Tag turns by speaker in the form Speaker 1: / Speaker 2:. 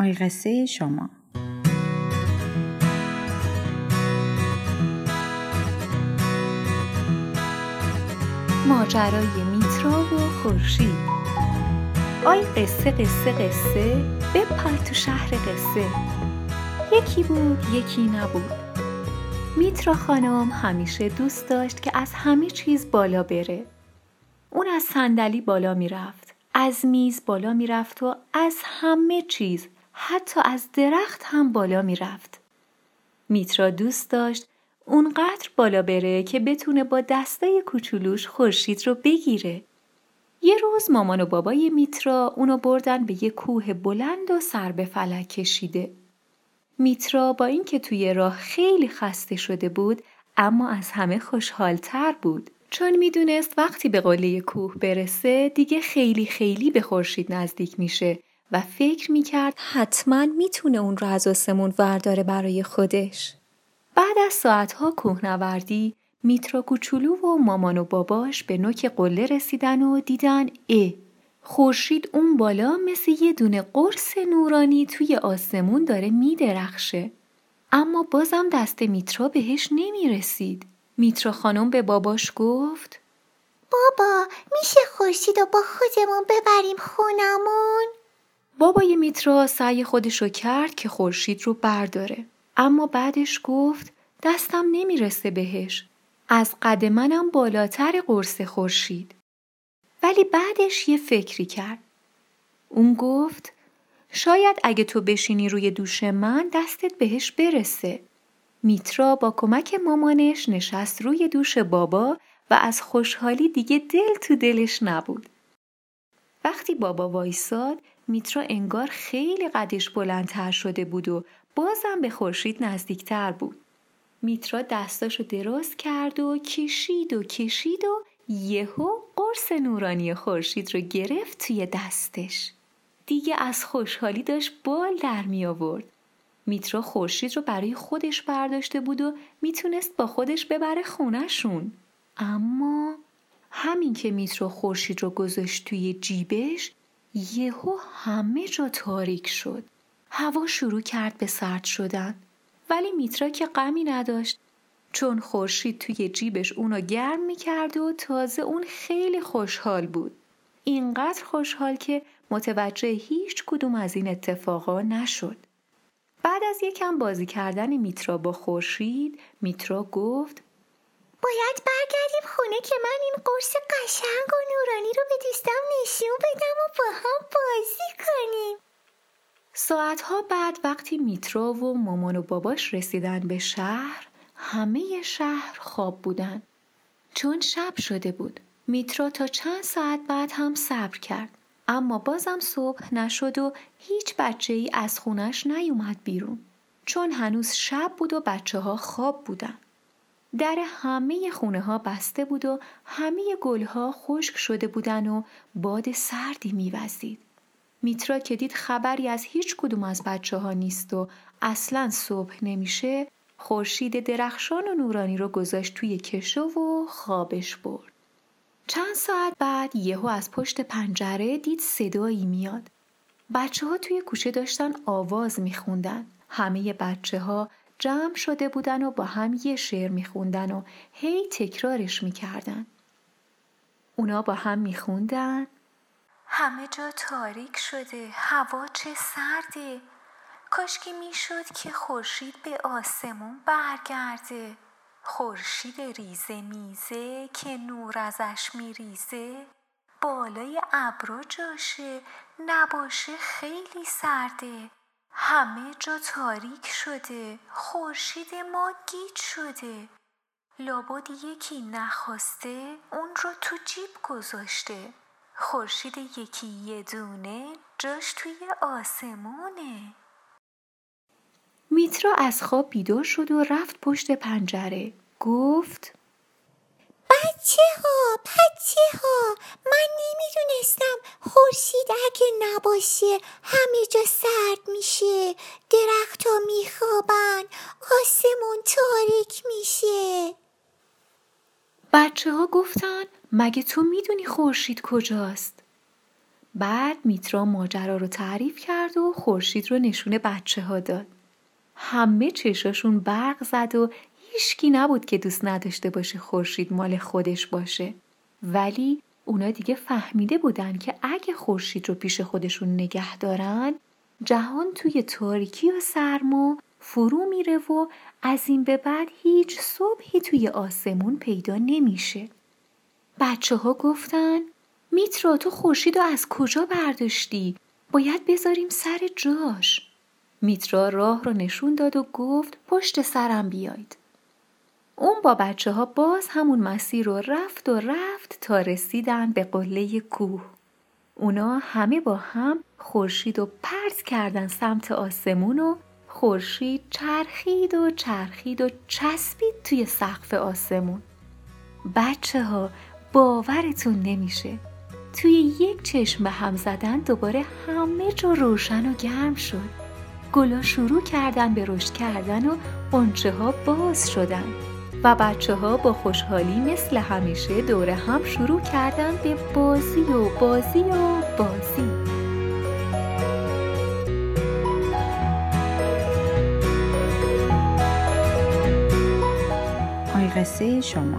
Speaker 1: آی قصه شما.
Speaker 2: ماجرای میترا و خورشید. آی قصه قصه قصه بپر تو شهر قصه. یکی بود یکی نبود. میترا خانم همیشه دوست داشت که از همه چیز بالا بره. اون از صندلی بالا می‌رفت از میز بالا می‌رفت و از همه چیز حتی از درخت هم بالا می‌رفت. میترا دوست داشت اونقدر بالا بره که بتونه با دستای کوچولوش خورشید رو بگیره. یه روز مامان و بابای میترا اونو بردن به یه کوه بلند و سر به فلک کشیده. میترا با اینکه توی راه خیلی خسته شده بود اما از همه خوشحالتر بود. چون می‌دونست وقتی به قله کوه برسه دیگه خیلی خیلی به خورشید نزدیک میشه. و فکر می‌کرد حتما می‌تونه اون رو از آسمون ورداره برای خودش. بعد از ساعتها کوهنوردی میترا کوچولو و مامان و باباش به نوک قله رسیدن و دیدن اه خورشید اون بالا مثل یه دونه قرص نورانی توی آسمون داره میدرخشه. اما بازم دست میترا بهش نمی‌رسید. میترا خانم به باباش گفت
Speaker 3: بابا میشه خورشید و با خودمون ببریم خونمون؟
Speaker 2: بابای میترا سعی خودشو کرد که خورشید رو برداره. اما بعدش گفت دستم نمی‌رسه بهش. از قد منم بالاتر قرص خورشید. ولی بعدش یه فکری کرد. اون گفت شاید اگه تو بشینی روی دوش من دستت بهش برسه. میترا با کمک مامانش نشست روی دوش بابا و از خوشحالی دیگه دل تو دلش نبود. وقتی بابا وایساد میترا انگار خیلی قدش بلندتر شده بود و بازم به خورشید نزدیکتر بود. میترا دستاشو دراز کرد و کشید و کشید و یهو قرص نورانی خورشید رو گرفت توی دستش. دیگه از خوشحالی داشت بال در می آورد. میترا خورشید رو برای خودش برداشته بود و می‌تونست با خودش ببره خونشون. اما همین که میترا خورشید رو گذاشت توی جیبش یهو همه جا تاریک شد. هوا شروع کرد به سرد شدن. ولی میترا که غمی نداشت چون خورشید توی جیبش اونو گرم می‌کرد و تازه اون خیلی خوشحال بود. اینقدر خوشحال که متوجه هیچ کدوم از این اتفاقا نشد. بعد از یکم بازی کردن میترا با خورشید میترا گفت
Speaker 3: باید برگردیم خونه که من این قرص قشنگ و نورانی رو به دوستم نشون بدم و با هم بازی کنیم.
Speaker 2: ساعتها بعد وقتی میترا و مامان و باباش رسیدن به شهر همه شهر خواب بودن. چون شب شده بود میترا تا چند ساعت بعد هم صبر کرد. اما بازم صبح نشد و هیچ بچه ای از خونش نیومد بیرون. چون هنوز شب بود و بچه ها خواب بودن. در همه خونه ها بسته بود و همه گل ها خشک شده بودن و باد سردی میوزید. میترا که دید خبری از هیچ کدوم از بچه ها نیست و اصلا صبح نمیشه خورشید درخشان و نورانی رو گذاشت توی کشو و خوابش برد. چند ساعت بعد یهو از پشت پنجره دید صدایی میاد. بچه ها توی کوچه داشتن آواز میخوندن. همه بچه ها جمع شده بودن و با هم یه شعر میخوندن و هی تکرارش می‌کردن. اونا با هم میخوندن.
Speaker 3: همه جا تاریک شده هوا چه سرده. کاشکی می‌شد که خورشید به آسمون برگرده. خورشید ریزه میزه که نور ازش میریزه. بالای ابرا جاشه نباشه خیلی سرده. همه جا تاریک شده خورشید ما گیج شده. لابد یکی نخواسته اون رو تو جیب گذاشته. خورشید یکی یه دونه جاش توی آسمونه.
Speaker 2: میترا از خواب بیدار شد و رفت پشت پنجره. گفت
Speaker 3: بچه ها بچه ها من نمی‌دونستم خورشید اگه نباشه همه جا سرد میشه درخت ها میخوابن آسمون تاریک میشه
Speaker 2: بچه ها گفتن مگه تو می‌دونی خورشید کجاست؟ بعد میترا ماجرا رو تعریف کرد و خورشید رو نشون بچه ها داد. همه چشاشون برق زد و هیچکی نبود که دوست نداشته باشه خورشید مال خودش باشه. ولی اونا دیگه فهمیده بودن که اگه خورشید رو پیش خودشون نگه دارن جهان توی تاریکی و سرما فرو میره و از این به بعد هیچ صبحی توی آسمون پیدا نمیشه. بچه ها گفتن میترا تو خورشید رو از کجا برداشتی؟ باید بذاریم سر جاش. میترا راه رو نشون داد و گفت پشت سرم بیاید. اون با بچه ها باز همون مسیر رو رفت و رفت تا رسیدن به قله کوه. اونا همه با هم خورشید و پرت کردن سمت آسمون و خورشید چرخید و چرخید و چسبید توی سقف آسمون. بچه ها باورتون نمیشه. توی یک چشم به هم زدن دوباره همه جا روشن و گرم شد. گلا شروع کردن به رشد کردن و قنچه ها باز شدن. و بچه ها با خوشحالی مثل همیشه دوره هم شروع کردن به بازی و بازی و بازی.
Speaker 1: قصه شما.